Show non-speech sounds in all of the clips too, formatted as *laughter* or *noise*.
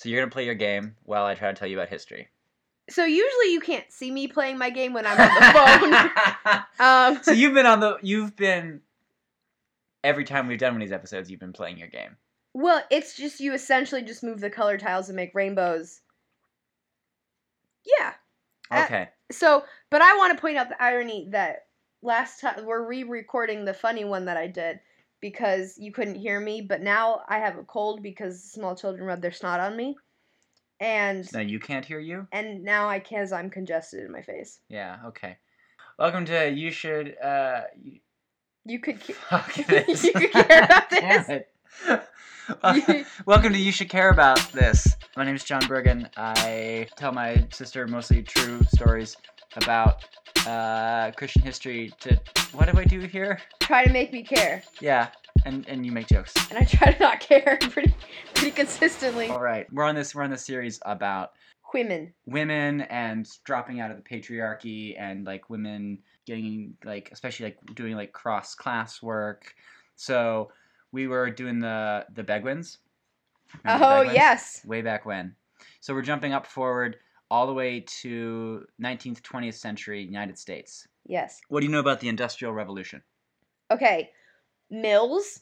So you're gonna play your game while I try to tell you about history. So usually you can't see me playing my game when I'm on the phone. *laughs* um, so you've been on the you've been every time we've done one of these episodes, you've been playing your game. well, it's just you essentially just move the color tiles and make rainbows. Yeah. Uh, Okay. So, but I want to point out the irony that last time we're re-recording the funny one that I did because you couldn't hear me, but now I have a cold because small children rub their snot on me, and now you can't hear you. and now I can as I'm congested in my face. Yeah. Okay. Welcome to you should uh. You, You could. *laughs* ca- fuck *laughs* this. You could care about *laughs* this. Wel- Welcome to You Should Care About This. My name is John Bergen. I tell my sister mostly true stories about uh, Christian history. To what do I do here? Try to make me care, Yeah, and and you make jokes. and I try to not care *laughs* pretty pretty consistently. All right, we're on this we're on this series about Women. women and dropping out of the patriarchy and like women getting like especially like doing like cross class work. So we were doing the the Beguines. Remember the Oh Beguines? yes. way back when. So we're jumping up forward all the way to 19th, 20th century United States. Yes. What do you know about the Industrial Revolution? Okay. Mills.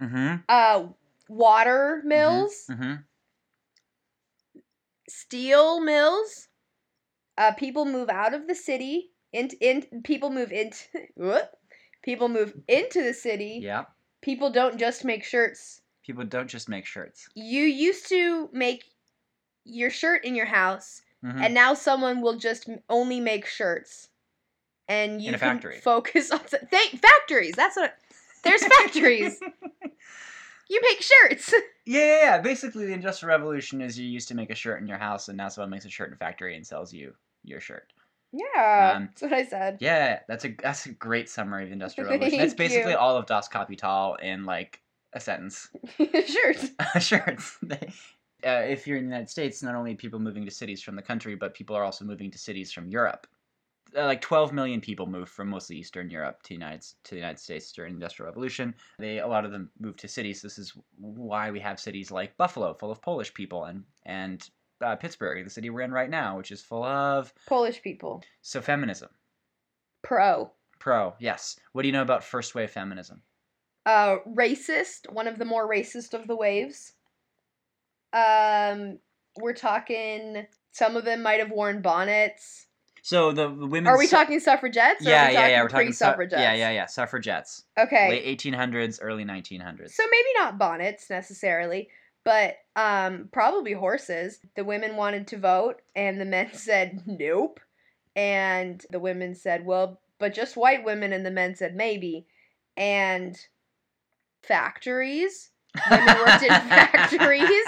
Mm-hmm. Uh, water mills. Mm-hmm. steel mills. Uh, people move out of the city. In, in people move into? *laughs* People move into the city. Yeah. People don't just make shirts. People don't just make shirts. You used to make your shirt in your house, Mhm. and now someone will just only make shirts. And you can focus on th- factories. That's what. There's factories. *laughs* you make shirts. *laughs* yeah, yeah, yeah. Basically, the Industrial Revolution is you used to make a shirt in your house, and now someone makes a shirt in a factory and sells you your shirt. Yeah, Um, that's what I said. Yeah, that's a that's a great summary of the Industrial *laughs* Revolution. That's basically you. all of Das Kapital in like a sentence. shirts. shirts. Uh, if you're in the United States, not only people moving to cities from the country, but people are also moving to cities from Europe. Uh, like 12 million people moved from mostly Eastern Europe to United to the United States during the Industrial Revolution. They a lot of them moved to cities. This is why we have cities like Buffalo, full of Polish people, and and uh, Pittsburgh, the city we're in right now, which is full of Polish people. so feminism. Pro. Pro, yes. What do you know about first wave feminism? uh racist one of the more racist of the waves um we're talking some of them might have worn bonnets So the, the women's are we talking suffragettes Yeah, yeah, yeah. We're talking su- pre-suffragettes yeah, yeah, yeah. Suffragettes. okay Late 1800s, early 1900s. so maybe not bonnets necessarily but um probably horses the women wanted to vote and the men *laughs* said nope and the women said well but just white women and the men said maybe and factories women worked in *laughs* factories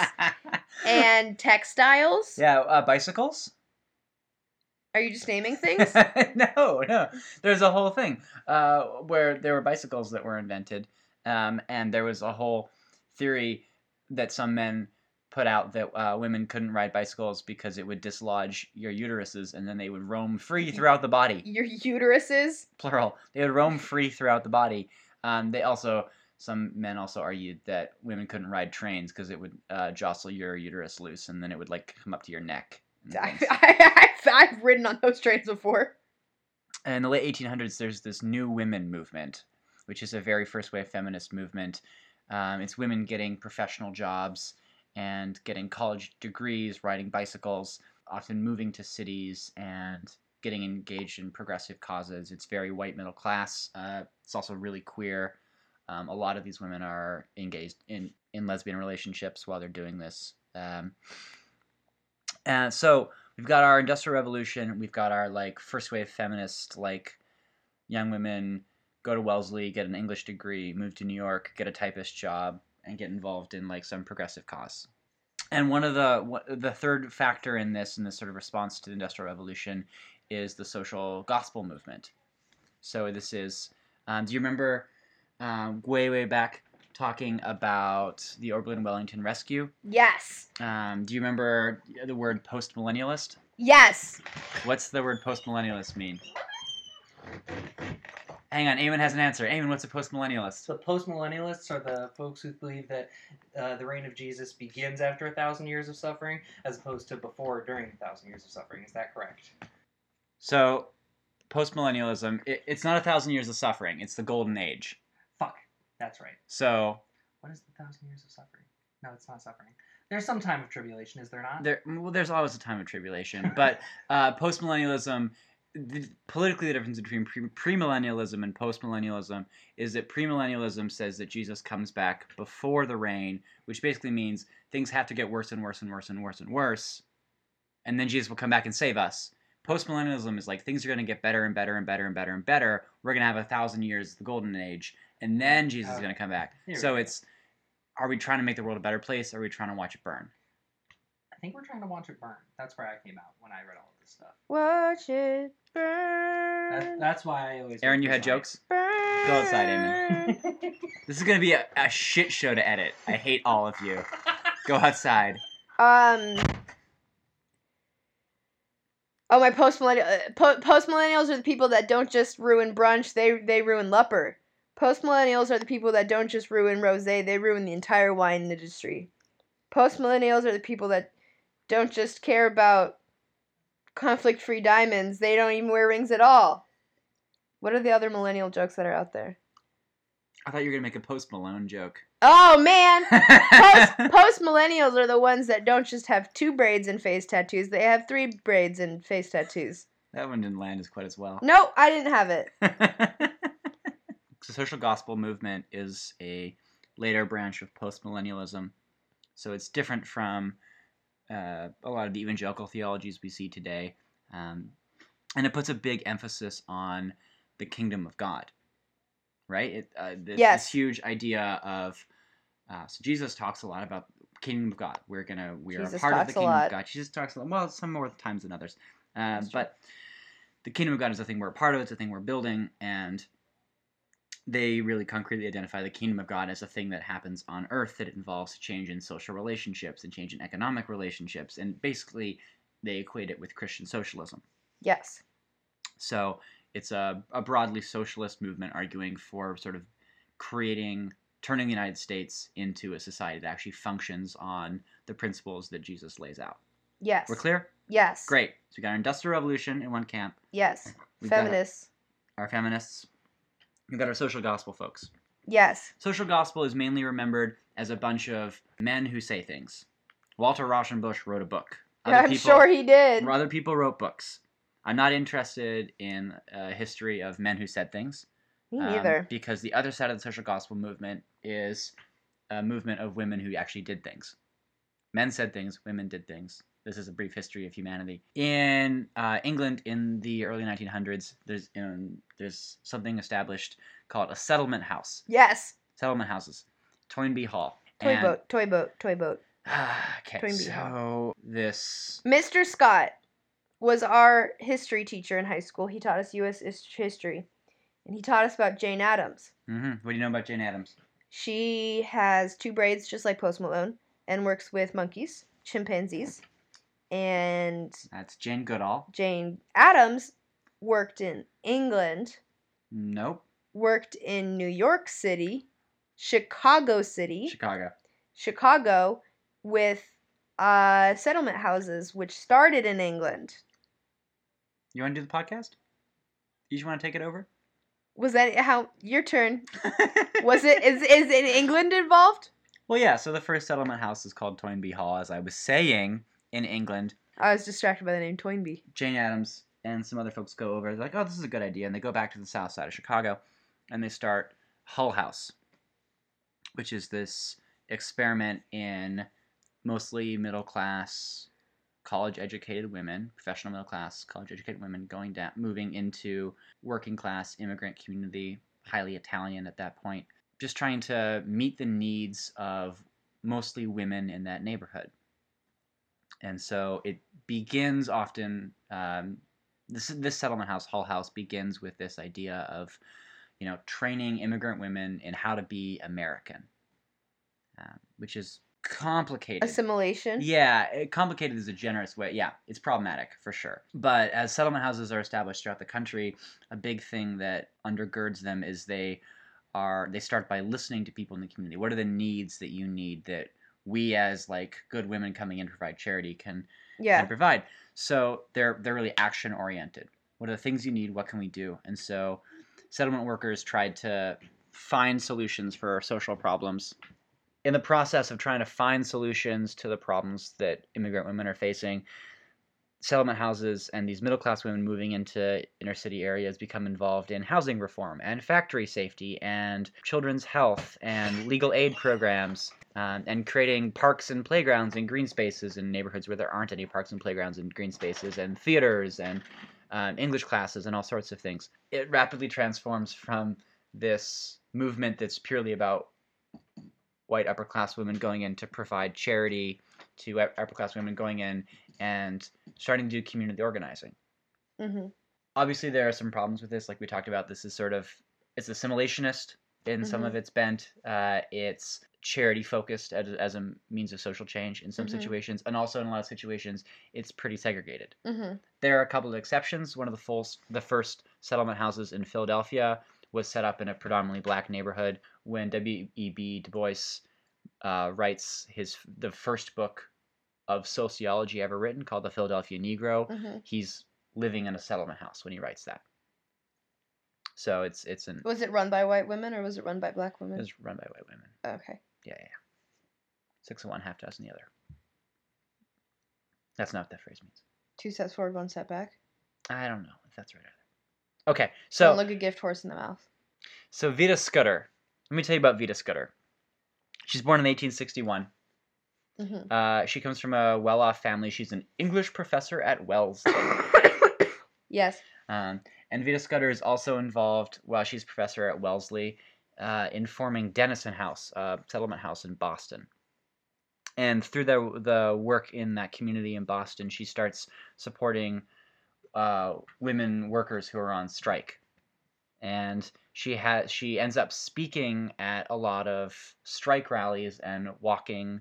and textiles. yeah, uh, bicycles. Are you just naming *laughs* things? no, no. There's a whole thing uh, where there were bicycles that were invented, um, and there was a whole theory that some men put out that uh, women couldn't ride bicycles because it would dislodge your uteruses, and then they would roam free throughout the body. Your uteruses. Plural. They would roam free throughout the body. Um, they also some men also argued that women couldn't ride trains because it would uh, jostle your uterus loose, and then it would like come up to your neck. *laughs* I. I, I've, I've ridden on those trains before. In the late 1800s, there's this new women movement, which is a very first wave feminist movement. Um, it's women getting professional jobs and getting college degrees, riding bicycles, often moving to cities and getting engaged in progressive causes. It's very white middle class. Uh, it's also really queer. Um, a lot of these women are engaged in, in lesbian relationships while they're doing this. Um, and so we've got our industrial revolution we've got our like first wave feminist like young women go to wellesley get an english degree move to new york get a typist job and get involved in like some progressive cause and one of the the third factor in this in this sort of response to the industrial revolution is the social gospel movement so this is um, do you remember um, way way back talking about the oberlin wellington rescue Yes. um, do you remember the word post millennialist Yes. What's the word post millennialist mean? Hang on, Eamon has an answer. Eamon, what's a postmillennialist? So postmillennialists are the folks who believe that uh, the reign of Jesus begins after a thousand years of suffering, as opposed to before or during a thousand years of suffering. Is that correct? So, postmillennialism, it, it's not a thousand years of suffering. It's the golden age. That's right. So What is the thousand years of suffering? No, it's not suffering. There's some time of tribulation, is there not? there, well, there's always a time of tribulation, *laughs* but uh, postmillennialism, the, politically, the difference between pre- premillennialism and postmillennialism is that premillennialism says that Jesus comes back before the reign, which basically means things have to get worse and worse and worse and worse and worse, and then Jesus will come back and save us. Postmillennialism is like things are going to get better and better and better and better and better. We're going to have a thousand years, of the golden age, and then Jesus is going to come back. Here So go. it's, are we trying to make the world a better place? Or are we trying to watch it burn? I think we're trying to watch it burn. That's where I came out when I read all of this stuff. Watch it burn. That, that's why I always. Aaron, you had science. jokes. Go outside, Eamon. *laughs* This is gonna be a, a shit show to edit. I hate all of you. Go outside. Um. Oh, my post millennial uh, po- post millennials are the people that don't just ruin brunch; they they ruin Lupper. Post millennials are the people that don't just ruin rosé; they ruin the entire wine industry. Post millennials are the people that don't just care about conflict free diamonds; they don't even wear rings at all. What are the other millennial jokes that are out there? I thought you were gonna make a Post Malone joke. Oh man! *laughs* post post millennials are the ones that don't just have two braids and face tattoos; they have three braids and face tattoos. that one didn't land as quite as well. No, I didn't have it. *laughs* the social gospel movement is a later branch of postmillennialism, so it's different from uh, a lot of the evangelical theologies we see today, um, and it puts a big emphasis on the kingdom of God. Right? It, uh, this, Yes. this huge idea of uh, so Jesus talks a lot about kingdom of God. We're gonna we are a part of the kingdom of God. Jesus talks a lot. Well, some more times than others, uh, but the kingdom of God is a thing we're a part of. It's a thing we're building, and they really concretely identify the kingdom of God as a thing that happens on earth that involves change in social relationships and change in economic relationships, and basically they equate it with Christian socialism. Yes. So it's a, a broadly socialist movement arguing for sort of creating, turning the United States into a society that actually functions on the principles that Jesus lays out. Yes. We're clear? Yes. Great. So we got our industrial revolution in one camp, Yes. We've Feminists. our feminists, we've got our social gospel folks. Yes. Social gospel is mainly remembered as a bunch of men who say things. Walter Rauschenbusch wrote a book. I'm sure he did. Other people wrote books. I'm not interested in a history of men who said things. Me um, neither. because the other side of the social gospel movement is a movement of women who actually did things. Men said things, women did things. This is a brief history of humanity. In uh, England, in the early 1900s, there's um, there's something established called a settlement house. yes. Settlement houses, Toynbee Hall. Toy And- boat. Toy boat. Toy boat. Ah, *sighs* okay, Toynbee so Hall. this Mr. Scott was our history teacher in high school. He taught us U.S. history, and he taught us about Jane Addams. hmm What do you know about Jane Addams? She has two braids, just like Post Malone, and works with monkeys, chimpanzees, and That's Jane Goodall. Jane Addams worked in England, Nope, worked in New York City, Chicago City, Chicago. Chicago, with uh, settlement houses, which started in England. You want to do the podcast? You just want to take it over? Was that how your turn? *laughs* Was it is is in England involved? Well, yeah. So the first settlement house is called Toynbee Hall, as I was saying in England. I was distracted by the name Toynbee. Jane Addams and some other folks go over. They're like, "Oh, this is a good idea," and they go back to the south side of Chicago, and they start Hull House, which is this experiment in mostly middle class, college educated women, professional middle class, college educated women going down, moving into working class immigrant community, highly Italian at that point, just trying to meet the needs of mostly women in that neighborhood. And so it begins often. Um, this this settlement house, Hull House, begins with this idea of, you know, training immigrant women in how to be American, um, which is complicated. Assimilation. Yeah, it, complicated is a generous way. Yeah, it's problematic for sure. But as settlement houses are established throughout the country, a big thing that undergirds them is they are they start by listening to people in the community. What are the needs that you need that we as like good women coming in to provide charity can, Yeah. can provide? So they're they're really action oriented. What are the things you need? What can we do? And so settlement workers tried to find solutions for social problems in the process of trying to find solutions to the problems that immigrant women are facing, settlement houses and these middle class women moving into inner city areas become involved in housing reform and factory safety and children's health and legal aid programs um, and creating parks and playgrounds and green spaces in neighborhoods where there aren't any parks and playgrounds and green spaces and theaters and um, English classes and all sorts of things. It rapidly transforms from this movement that's purely about white upper class women going in to provide charity to upper class women going in and starting to do community organizing. hmm Obviously, there are some problems with this, like we talked about. This is sort of it's assimilationist in some of its bent. Uh, it's charity focused as, as a means of social change in some Mhm. situations, and also in a lot of situations, it's pretty segregated. hmm There are a couple of exceptions. One of the full, the first settlement houses in Philadelphia was set up in a predominantly black neighborhood when W.E.B. Du Bois uh, writes his the first book of sociology ever written called The Philadelphia Negro. hmm He's living in a settlement house when he writes that. So it's it's an Was it run by white women or was it run by black women? it was run by white women. Okay. Yeah, yeah. yeah. Six of one, half dozen the other. That's not what that phrase means. Two steps forward, one step back. I don't know if that's right either. Okay, so Don't look a gift horse in the mouth. So Vida Scudder. Let me tell you about Vida Scudder. She's born in 1861. Hmm Uh, she comes from a well-off family. She's an English professor at Wellesley. *coughs* Yes. um, and Vida Scudder is also involved while she's professor at Wellesley uh, in forming Denison House, a settlement house in Boston. And through the the work in that community in Boston, she starts supporting uh, women workers who are on strike. And she has she ends up speaking at a lot of strike rallies and walking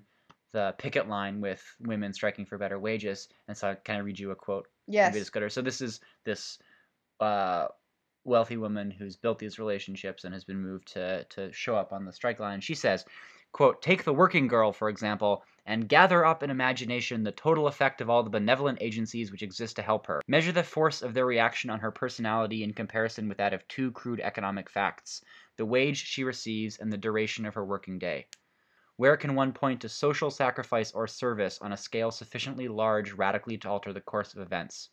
the picket line with women striking for better wages. And so I kind of read you a quote Yes. So this is this uh, wealthy woman who's built these relationships and has been moved to to show up on the strike line. She says, "quote Take the working girl for example." And gather up in imagination the total effect of all the benevolent agencies which exist to help her. Measure the force of their reaction on her personality in comparison with that of two crude economic facts the wage she receives and the duration of her working day. Where can one point to social sacrifice or service on a scale sufficiently large radically to alter the course of events?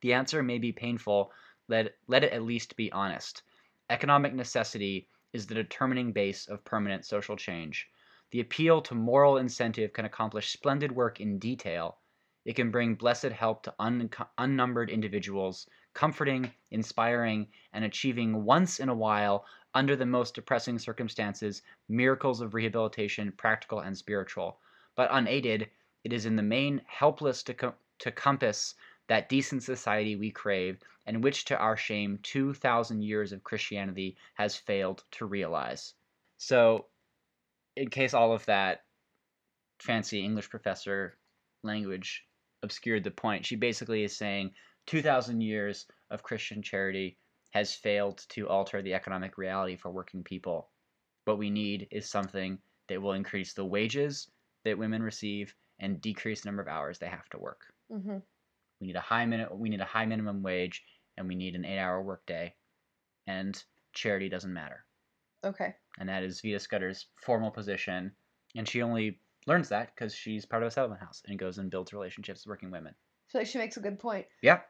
The answer may be painful, let, let it at least be honest. Economic necessity is the determining base of permanent social change. The appeal to moral incentive can accomplish splendid work in detail. It can bring blessed help to un- unnumbered individuals, comforting, inspiring, and achieving once in a while, under the most depressing circumstances, miracles of rehabilitation, practical and spiritual. But unaided, it is in the main helpless to, co- to compass that decent society we crave, and which, to our shame, 2,000 years of Christianity has failed to realize. So, in case all of that fancy English professor language obscured the point, she basically is saying 2,000 years of Christian charity has failed to alter the economic reality for working people. What we need is something that will increase the wages that women receive and decrease the number of hours they have to work. hmm We need a high minute we need a high minimum wage and we need an 8-hour workday. And charity doesn't matter. Okay. And that is Vida Scudder's formal position and she only learns that cuz she's part of a settlement house and goes and builds relationships with working women. I feel like she makes a good point. Yeah.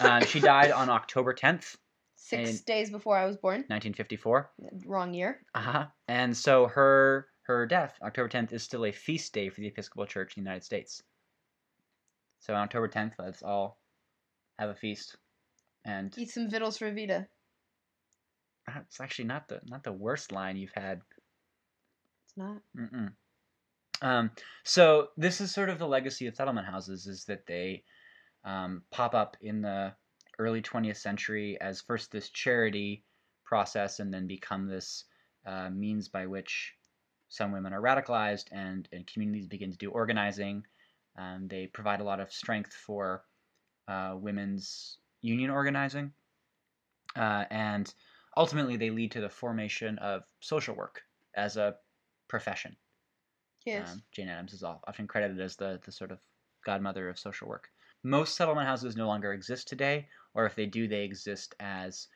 Um, she died on October 10th, Six And- days before I was born. 1954. Wrong year. Uh-huh. And so her her death, October 10th, is still a feast day for the Episcopal Church in the United States. So on October 10th, let's all have a feast. And Eat some vittles for Vida. uh, it's actually not the not the worst line you've had. It's not. Mm-mm. Um, so this is sort of the legacy of settlement houses is that they um, pop up in the early 20th century as first this charity process and then become this uh, means by which some women are radicalized and, and communities begin to do organizing. Um, they provide a lot of strength for uh, women's union organizing. Uh, and ultimately, they lead to the formation of social work as a profession. Yes. Um, Jane Addams is often credited as the, the sort of godmother of social work. Most settlement houses no longer exist today, or if they do, they exist as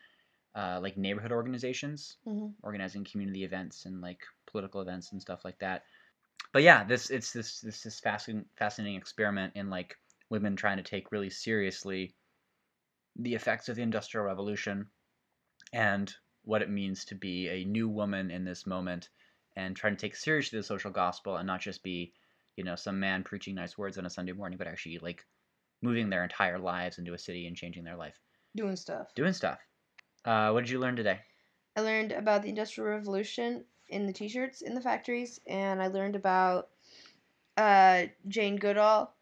uh, like neighborhood organizations, hmm organizing community events and like political events and stuff like that. But yeah, this it's this this this fascinating fascinating experiment in like women trying to take really seriously the effects of the industrial revolution and what it means to be a new woman in this moment and trying to take seriously the social gospel and not just be you know some man preaching nice words on a sunday morning but actually like moving their entire lives into a city and changing their life Doing stuff. doing stuff uh, what did you learn today I learned about the Industrial Revolution in the t-shirts in the factories, and I learned about uh, Jane Goodall.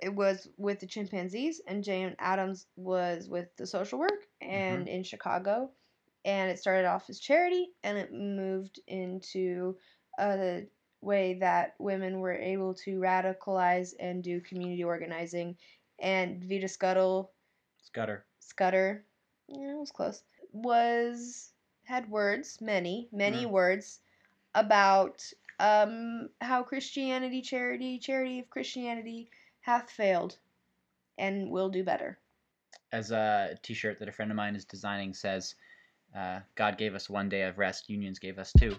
It was with the chimpanzees, and Jane Addams was with the social work and in Chicago. And it started off as charity, and it moved into a way that women were able to radicalize and do community organizing. And Vida Scuttle. Scudder. Scudder, yeah, it was close, was had words, many, many words about um, how Christianity, charity, charity of Christianity hath failed and will do better. as a t-shirt that a friend of mine is designing says uh, god gave us one day of rest unions gave us two